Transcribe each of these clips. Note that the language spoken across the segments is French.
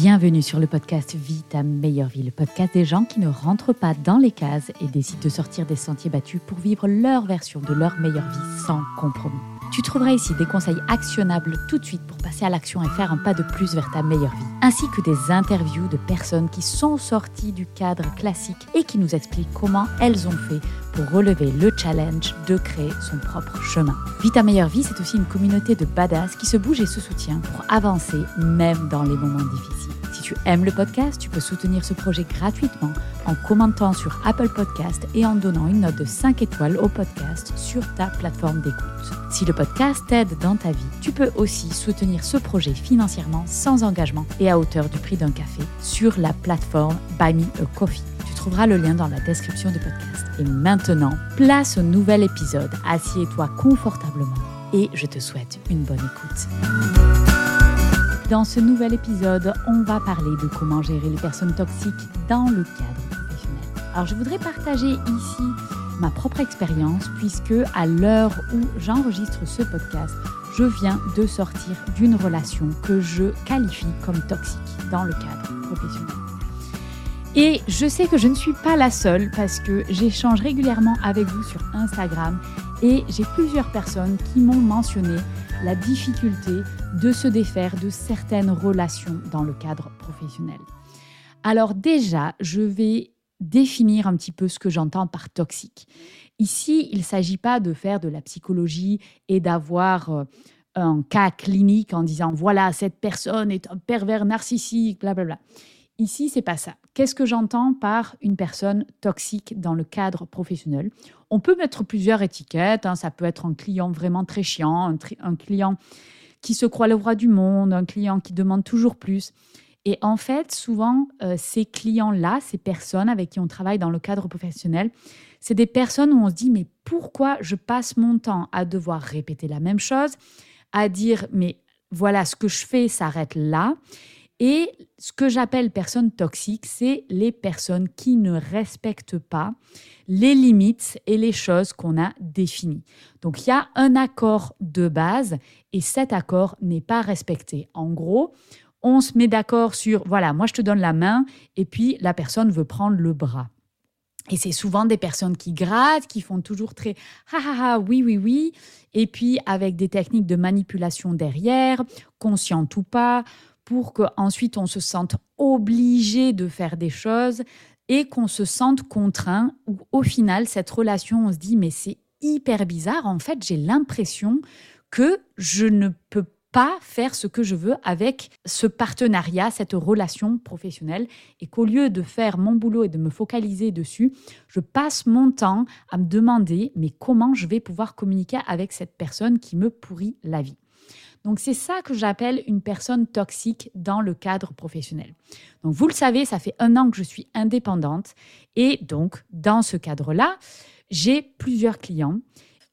Bienvenue sur le podcast Vie ta meilleure vie, le podcast des gens qui ne rentrent pas dans les cases et décident de sortir des sentiers battus pour vivre leur version de leur meilleure vie sans compromis. Tu trouveras ici des conseils actionnables tout de suite pour passer à l'action et faire un pas de plus vers ta meilleure vie, ainsi que des interviews de personnes qui sont sorties du cadre classique et qui nous expliquent comment elles ont fait pour relever le challenge de créer son propre chemin. Vie ta meilleure vie, c'est aussi une communauté de badass qui se bouge et se soutient pour avancer même dans les moments difficiles. Si tu aimes le podcast, tu peux soutenir ce projet gratuitement en commentant sur Apple Podcast et en donnant une note de 5 étoiles au podcast sur ta plateforme d'écoute. Si le podcast t'aide dans ta vie, tu peux aussi soutenir ce projet financièrement sans engagement et à hauteur du prix d'un café sur la plateforme Buy Me a Coffee. Tu trouveras le lien dans la description du podcast. Et maintenant, place au nouvel épisode. Assieds-toi confortablement et je te souhaite une bonne écoute. Dans ce nouvel épisode, on va parler de comment gérer les personnes toxiques dans le cadre professionnel. Alors je voudrais partager ici ma propre expérience puisque à l'heure où j'enregistre ce podcast, je viens de sortir d'une relation que je qualifie comme toxique dans le cadre professionnel. Et je sais que je ne suis pas la seule parce que j'échange régulièrement avec vous sur Instagram et j'ai plusieurs personnes qui m'ont mentionné la difficulté de se défaire de certaines relations dans le cadre professionnel. Alors déjà, je vais définir un petit peu ce que j'entends par toxique. Ici, il ne s'agit pas de faire de la psychologie et d'avoir euh, un cas clinique en disant voilà, cette personne est un pervers narcissique, blablabla. Bla, bla. Ici, c'est pas ça. Qu'est-ce que j'entends par une personne toxique dans le cadre professionnel? On peut mettre plusieurs étiquettes. Hein. Ça peut être un client vraiment très chiant, un, client qui se croit le roi du monde, un client qui demande toujours plus. Et en fait, souvent, euh, ces clients-là, ces personnes avec qui on travaille dans le cadre professionnel, c'est des personnes où on se dit, mais pourquoi je passe mon temps à devoir répéter la même chose, à dire, mais voilà, ce que je fais s'arrête là? Et ce que j'appelle personnes toxiques, c'est les personnes qui ne respectent pas les limites et les choses qu'on a définies. Donc il y a un accord de base et cet accord n'est pas respecté. En gros, on se met d'accord sur, voilà, moi je te donne la main et puis la personne veut prendre le bras. Et c'est souvent des personnes qui grattent, qui font toujours très ha ha ha, oui, oui, oui. Et puis avec des techniques de manipulation derrière, conscientes ou pas, pour qu'ensuite on se sente obligé de faire des choses et qu'on se sente contraint, ou au final, cette relation, on se dit, mais c'est hyper bizarre, en fait, j'ai l'impression que je ne peux pas faire ce que je veux avec ce partenariat, cette relation professionnelle, et qu'au lieu de faire mon boulot et de me focaliser dessus, je passe mon temps à me demander, mais comment je vais pouvoir communiquer avec cette personne qui me pourrit la vie? Donc c'est ça que j'appelle une personne toxique dans le cadre professionnel. Donc vous le savez, ça fait un an que je suis indépendante et donc dans ce cadre-là, j'ai plusieurs clients.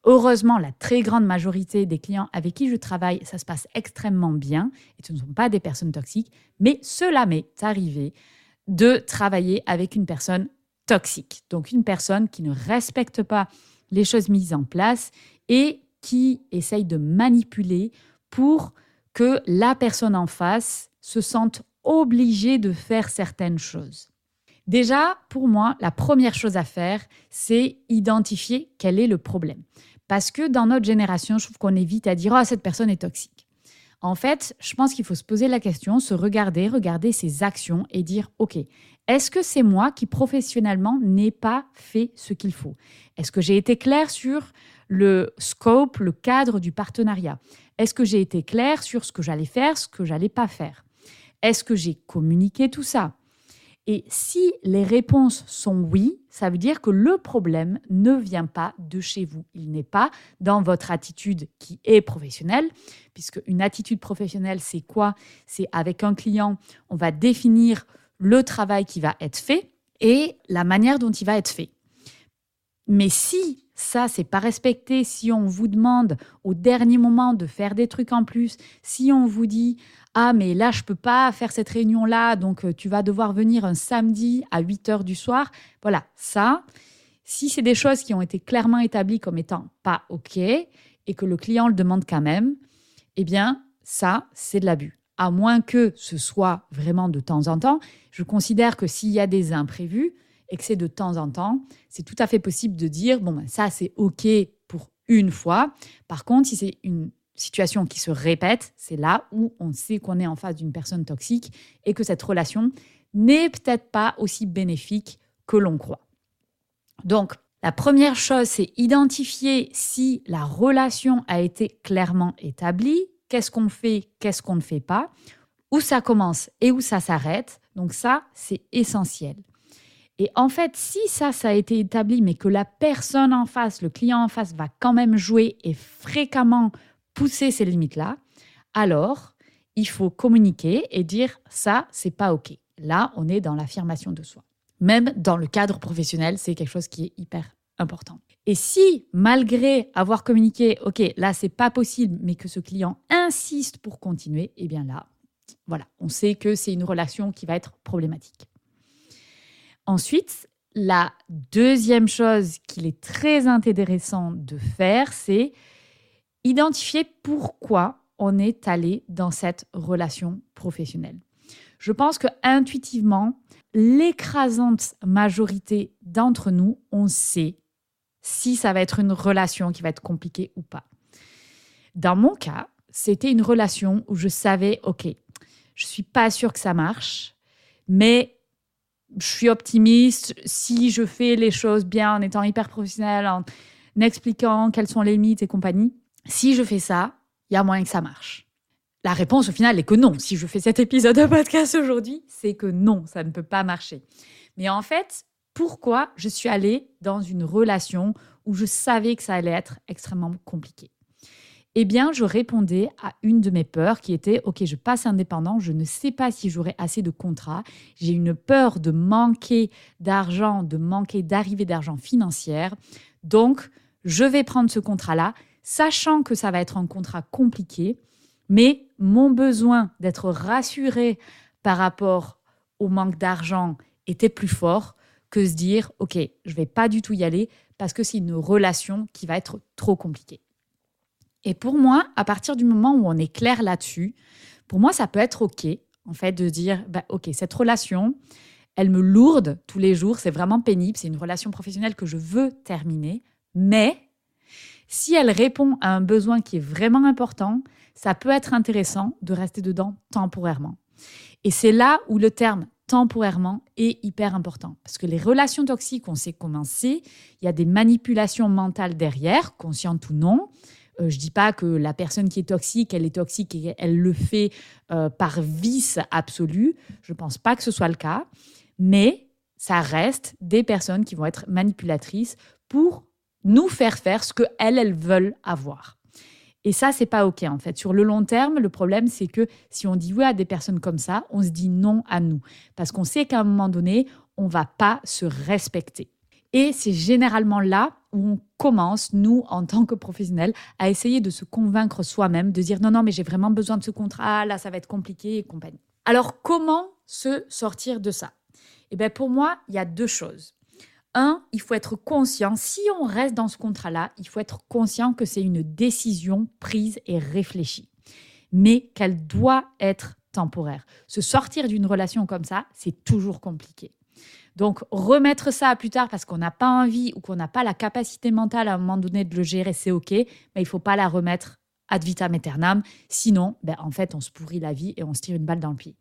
Heureusement, la très grande majorité des clients avec qui je travaille, ça se passe extrêmement bien et ce ne sont pas des personnes toxiques, mais cela m'est arrivé de travailler avec une personne toxique. Donc une personne qui ne respecte pas les choses mises en place et qui essaye de manipuler pour que la personne en face se sente obligée de faire certaines choses. Déjà, pour moi, la première chose à faire, c'est identifier quel est le problème. Parce que dans notre génération, je trouve qu'on est vite à dire ⁇ oh, cette personne est toxique ⁇ En fait, je pense qu'il faut se poser la question, se regarder, regarder ses actions et dire ⁇ Ok, est-ce que c'est moi qui professionnellement n'ai pas fait ce qu'il faut? Est-ce que j'ai été clair sur le scope, le cadre du partenariat est-ce que j'ai été clair sur ce que j'allais faire, ce que j'allais pas faire? Est-ce que j'ai communiqué tout ça? Et si les réponses sont oui, ça veut dire que le problème ne vient pas de chez vous. Il n'est pas dans votre attitude qui est professionnelle, puisque une attitude professionnelle, c'est quoi? C'est avec un client, on va définir le travail qui va être fait et la manière dont il va être fait. Mais si ça, c'est pas respecté. Si on vous demande au dernier moment de faire des trucs en plus, si on vous dit ah mais là je peux pas faire cette réunion là, donc euh, tu vas devoir venir un samedi à 8 heures du soir. Voilà, ça, si c'est des choses qui ont été clairement établies comme étant pas ok et que le client le demande quand même, eh bien ça c'est de l'abus. à moins que ce soit vraiment de temps en temps. Je considère que s'il y a des imprévus et que c'est de temps en temps, c'est tout à fait possible de dire, bon, ben, ça c'est OK pour une fois. Par contre, si c'est une situation qui se répète, c'est là où on sait qu'on est en face d'une personne toxique et que cette relation n'est peut-être pas aussi bénéfique que l'on croit. Donc, la première chose, c'est identifier si la relation a été clairement établie, qu'est-ce qu'on fait, qu'est-ce qu'on ne fait pas, où ça commence et où ça s'arrête. Donc ça, c'est essentiel. Et en fait, si ça, ça a été établi, mais que la personne en face, le client en face, va quand même jouer et fréquemment pousser ces limites-là, alors il faut communiquer et dire ça, c'est pas OK. Là, on est dans l'affirmation de soi. Même dans le cadre professionnel, c'est quelque chose qui est hyper important. Et si, malgré avoir communiqué, OK, là, c'est pas possible, mais que ce client insiste pour continuer, eh bien là, voilà, on sait que c'est une relation qui va être problématique. Ensuite, la deuxième chose qu'il est très intéressant de faire, c'est identifier pourquoi on est allé dans cette relation professionnelle. Je pense que intuitivement, l'écrasante majorité d'entre nous, on sait si ça va être une relation qui va être compliquée ou pas. Dans mon cas, c'était une relation où je savais, OK, je suis pas sûre que ça marche, mais je suis optimiste. Si je fais les choses bien en étant hyper professionnel, en expliquant quelles sont les limites et compagnie, si je fais ça, il y a moyen que ça marche. La réponse au final est que non. Si je fais cet épisode de podcast aujourd'hui, c'est que non, ça ne peut pas marcher. Mais en fait, pourquoi je suis allée dans une relation où je savais que ça allait être extrêmement compliqué? Eh bien, je répondais à une de mes peurs qui était OK, je passe indépendant, je ne sais pas si j'aurai assez de contrats, j'ai une peur de manquer d'argent, de manquer d'arrivée d'argent financière. Donc, je vais prendre ce contrat-là, sachant que ça va être un contrat compliqué, mais mon besoin d'être rassuré par rapport au manque d'argent était plus fort que se dire OK, je vais pas du tout y aller parce que c'est une relation qui va être trop compliquée. Et pour moi, à partir du moment où on est clair là-dessus, pour moi, ça peut être OK, en fait, de dire, bah, OK, cette relation, elle me lourde tous les jours, c'est vraiment pénible, c'est une relation professionnelle que je veux terminer, mais si elle répond à un besoin qui est vraiment important, ça peut être intéressant de rester dedans temporairement. Et c'est là où le terme temporairement est hyper important. Parce que les relations toxiques, on sait comment c'est, il y a des manipulations mentales derrière, conscientes ou non. Euh, je dis pas que la personne qui est toxique, elle est toxique et elle le fait euh, par vice absolu. Je ne pense pas que ce soit le cas. Mais ça reste des personnes qui vont être manipulatrices pour nous faire faire ce qu'elles, elles veulent avoir. Et ça, c'est pas OK en fait. Sur le long terme, le problème, c'est que si on dit oui à des personnes comme ça, on se dit non à nous. Parce qu'on sait qu'à un moment donné, on va pas se respecter. Et c'est généralement là où on commence, nous, en tant que professionnels, à essayer de se convaincre soi-même, de dire non, non, mais j'ai vraiment besoin de ce contrat, là, ça va être compliqué et compagnie. Alors, comment se sortir de ça? Eh bien, pour moi, il y a deux choses. Un, il faut être conscient, si on reste dans ce contrat-là, il faut être conscient que c'est une décision prise et réfléchie, mais qu'elle doit être temporaire. Se sortir d'une relation comme ça, c'est toujours compliqué. Donc, remettre ça à plus tard parce qu'on n'a pas envie ou qu'on n'a pas la capacité mentale à un moment donné de le gérer, c'est OK, mais il ne faut pas la remettre ad vitam aeternam. Sinon, ben, en fait, on se pourrit la vie et on se tire une balle dans le pied.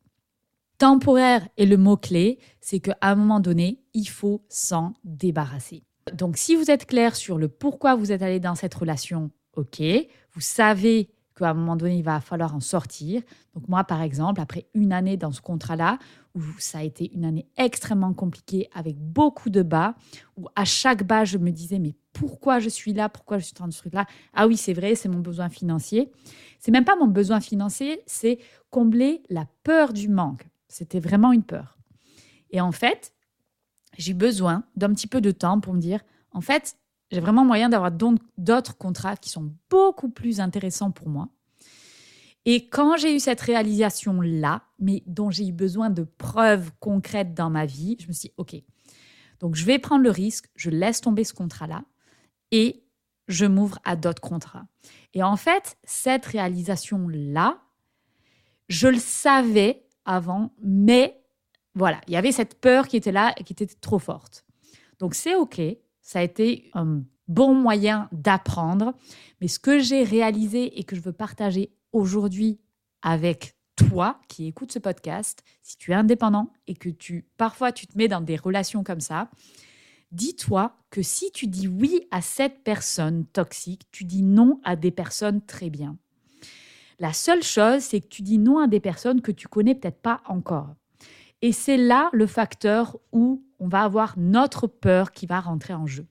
Temporaire est le mot-clé, c'est qu'à un moment donné, il faut s'en débarrasser. Donc, si vous êtes clair sur le pourquoi vous êtes allé dans cette relation, OK, vous savez qu'à un moment donné, il va falloir en sortir. Donc moi, par exemple, après une année dans ce contrat-là, où ça a été une année extrêmement compliquée, avec beaucoup de bas, où à chaque bas, je me disais, mais pourquoi je suis là? Pourquoi je suis dans ce truc-là? Ah oui, c'est vrai, c'est mon besoin financier. C'est même pas mon besoin financier, c'est combler la peur du manque. C'était vraiment une peur. Et en fait, j'ai besoin d'un petit peu de temps pour me dire, en fait, j'ai vraiment moyen d'avoir d'autres contrats qui sont beaucoup plus intéressants pour moi. Et quand j'ai eu cette réalisation-là, mais dont j'ai eu besoin de preuves concrètes dans ma vie, je me suis dit, OK, donc je vais prendre le risque, je laisse tomber ce contrat-là et je m'ouvre à d'autres contrats. Et en fait, cette réalisation-là, Je le savais avant, mais voilà, il y avait cette peur qui était là et qui était trop forte. Donc c'est OK, ça a été un bon moyen d'apprendre, mais ce que j'ai réalisé et que je veux partager aujourd'hui avec toi qui écoutes ce podcast, si tu es indépendant et que tu parfois tu te mets dans des relations comme ça, dis-toi que si tu dis oui à cette personne toxique, tu dis non à des personnes très bien. La seule chose, c'est que tu dis non à des personnes que tu connais peut-être pas encore. Et c'est là le facteur où on va avoir notre peur qui va rentrer en jeu.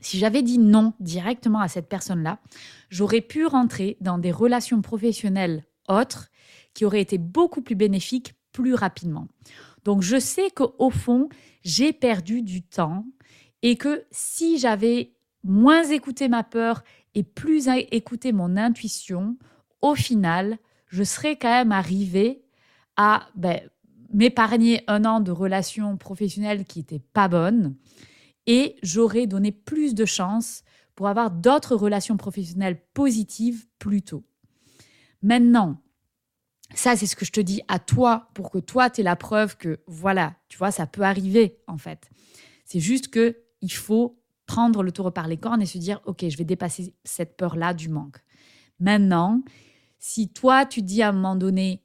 Si j'avais dit non directement à cette personne-là, j'aurais pu rentrer dans des relations professionnelles autres qui auraient été beaucoup plus bénéfiques plus rapidement. Donc je sais qu'au fond, j'ai perdu du temps et que si j'avais moins écouté ma peur et plus écouté mon intuition, au final, je serais quand même arrivée à ben, m'épargner un an de relations professionnelles qui n'étaient pas bonnes et j'aurais donné plus de chances pour avoir d'autres relations professionnelles positives plus tôt. Maintenant, ça, c'est ce que je te dis à toi pour que toi, tu aies la preuve que, voilà, tu vois, ça peut arriver, en fait. C'est juste que il faut prendre le taureau par les cornes et se dire, OK, je vais dépasser cette peur-là du manque. Maintenant, si toi, tu dis à un moment donné,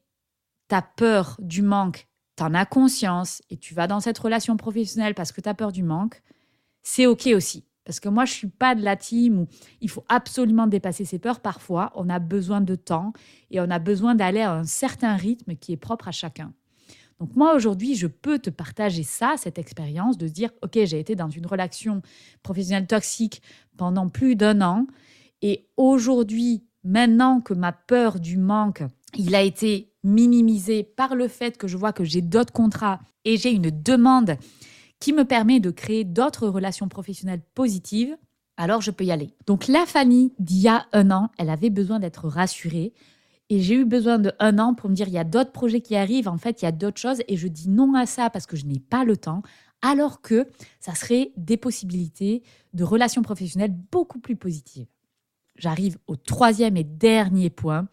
ta peur du manque, tu en as conscience et tu vas dans cette relation professionnelle parce que tu as peur du manque, c'est OK aussi. Parce que moi, je suis pas de la team où il faut absolument dépasser ses peurs. Parfois, on a besoin de temps et on a besoin d'aller à un certain rythme qui est propre à chacun. Donc moi, aujourd'hui, je peux te partager ça, cette expérience de se dire, OK, j'ai été dans une relation professionnelle toxique pendant plus d'un an. Et aujourd'hui, maintenant que ma peur du manque, il a été minimisé par le fait que je vois que j'ai d'autres contrats et j'ai une demande qui me permet de créer d'autres relations professionnelles positives, alors je peux y aller. Donc la Fanny d'il y a un an, elle avait besoin d'être rassurée. Et j'ai eu besoin de un an pour me dire, il y a d'autres projets qui arrivent, en fait, il y a d'autres choses, et je dis non à ça parce que je n'ai pas le temps, alors que ça serait des possibilités de relations professionnelles beaucoup plus positives. J'arrive au troisième et dernier point,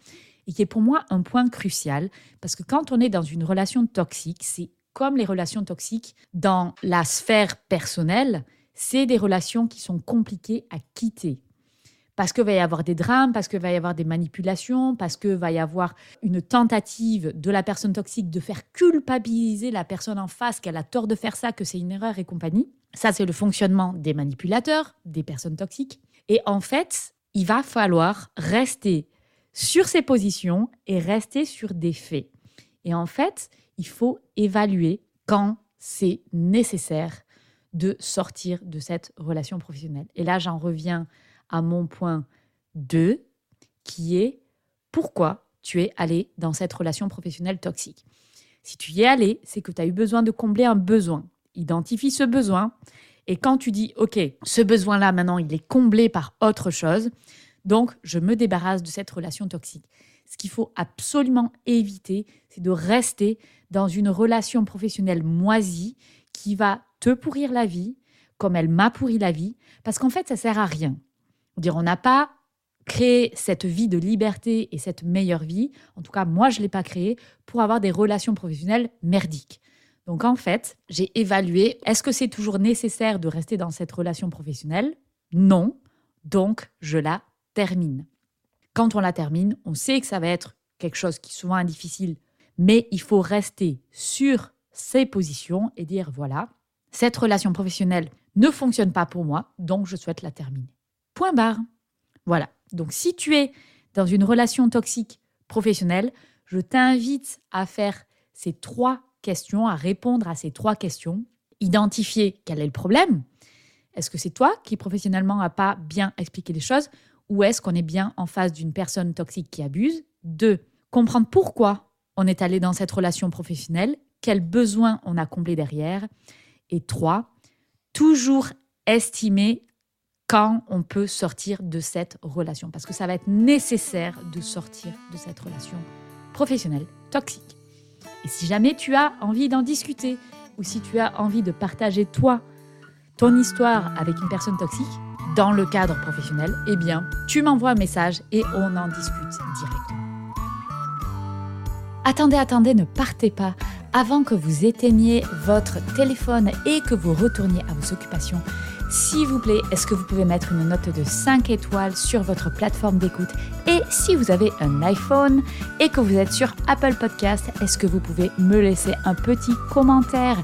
et qui est pour moi un point crucial, parce que quand on est dans une relation toxique, c'est comme les relations toxiques dans la sphère personnelle, c'est des relations qui sont compliquées à quitter. Parce qu'il va y avoir des drames, parce qu'il va y avoir des manipulations, parce qu'il va y avoir une tentative de la personne toxique de faire culpabiliser la personne en face qu'elle a tort de faire ça, que c'est une erreur et compagnie. Ça, c'est le fonctionnement des manipulateurs, des personnes toxiques. Et en fait, il va falloir rester sur ses positions et rester sur des faits. Et en fait, il faut évaluer quand c'est nécessaire de sortir de cette relation professionnelle. Et là, j'en reviens à mon point 2, qui est pourquoi tu es allé dans cette relation professionnelle toxique. Si tu y es allé, c'est que tu as eu besoin de combler un besoin. Identifie ce besoin. Et quand tu dis, OK, ce besoin-là, maintenant, il est comblé par autre chose, donc je me débarrasse de cette relation toxique. Ce qu'il faut absolument éviter, c'est de rester dans une relation professionnelle moisie qui va te pourrir la vie, comme elle m'a pourri la vie, parce qu'en fait, ça sert à rien. Dire, on n'a pas créé cette vie de liberté et cette meilleure vie, en tout cas moi je ne l'ai pas créée, pour avoir des relations professionnelles merdiques. Donc en fait, j'ai évalué, est-ce que c'est toujours nécessaire de rester dans cette relation professionnelle? Non, donc je la termine. Quand on la termine, on sait que ça va être quelque chose qui souvent est difficile mais il faut rester sur ses positions et dire voilà, cette relation professionnelle ne fonctionne pas pour moi, donc je souhaite la terminer. Point barre. Voilà. Donc si tu es dans une relation toxique professionnelle, je t'invite à faire ces trois questions, à répondre à ces trois questions, identifier quel est le problème. Est-ce que c'est toi qui professionnellement n'a pas bien expliqué les choses ou est-ce qu'on est bien en face d'une personne toxique qui abuse Deux, comprendre pourquoi on est allé dans cette relation professionnelle, quels besoins on a comblés derrière. Et trois, toujours estimer quand on peut sortir de cette relation, parce que ça va être nécessaire de sortir de cette relation professionnelle toxique. Et si jamais tu as envie d'en discuter, ou si tu as envie de partager toi, ton histoire avec une personne toxique, dans le cadre professionnel, eh bien, tu m'envoies un message et on en discute directement. Attendez, attendez, ne partez pas. Avant que vous éteigniez votre téléphone et que vous retourniez à vos occupations, s'il vous plaît, est-ce que vous pouvez mettre une note de 5 étoiles sur votre plateforme d'écoute? Et si vous avez un iPhone et que vous êtes sur Apple Podcast, est-ce que vous pouvez me laisser un petit commentaire?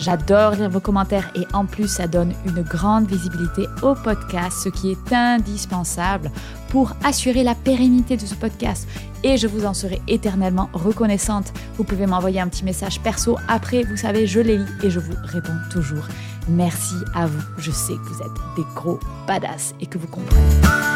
J'adore lire vos commentaires et en plus ça donne une grande visibilité au podcast, ce qui est indispensable pour assurer la pérennité de ce podcast. Et je vous en serai éternellement reconnaissante. Vous pouvez m'envoyer un petit message perso après, vous savez, je les lis et je vous réponds toujours. Merci à vous. Je sais que vous êtes des gros badass et que vous comprenez.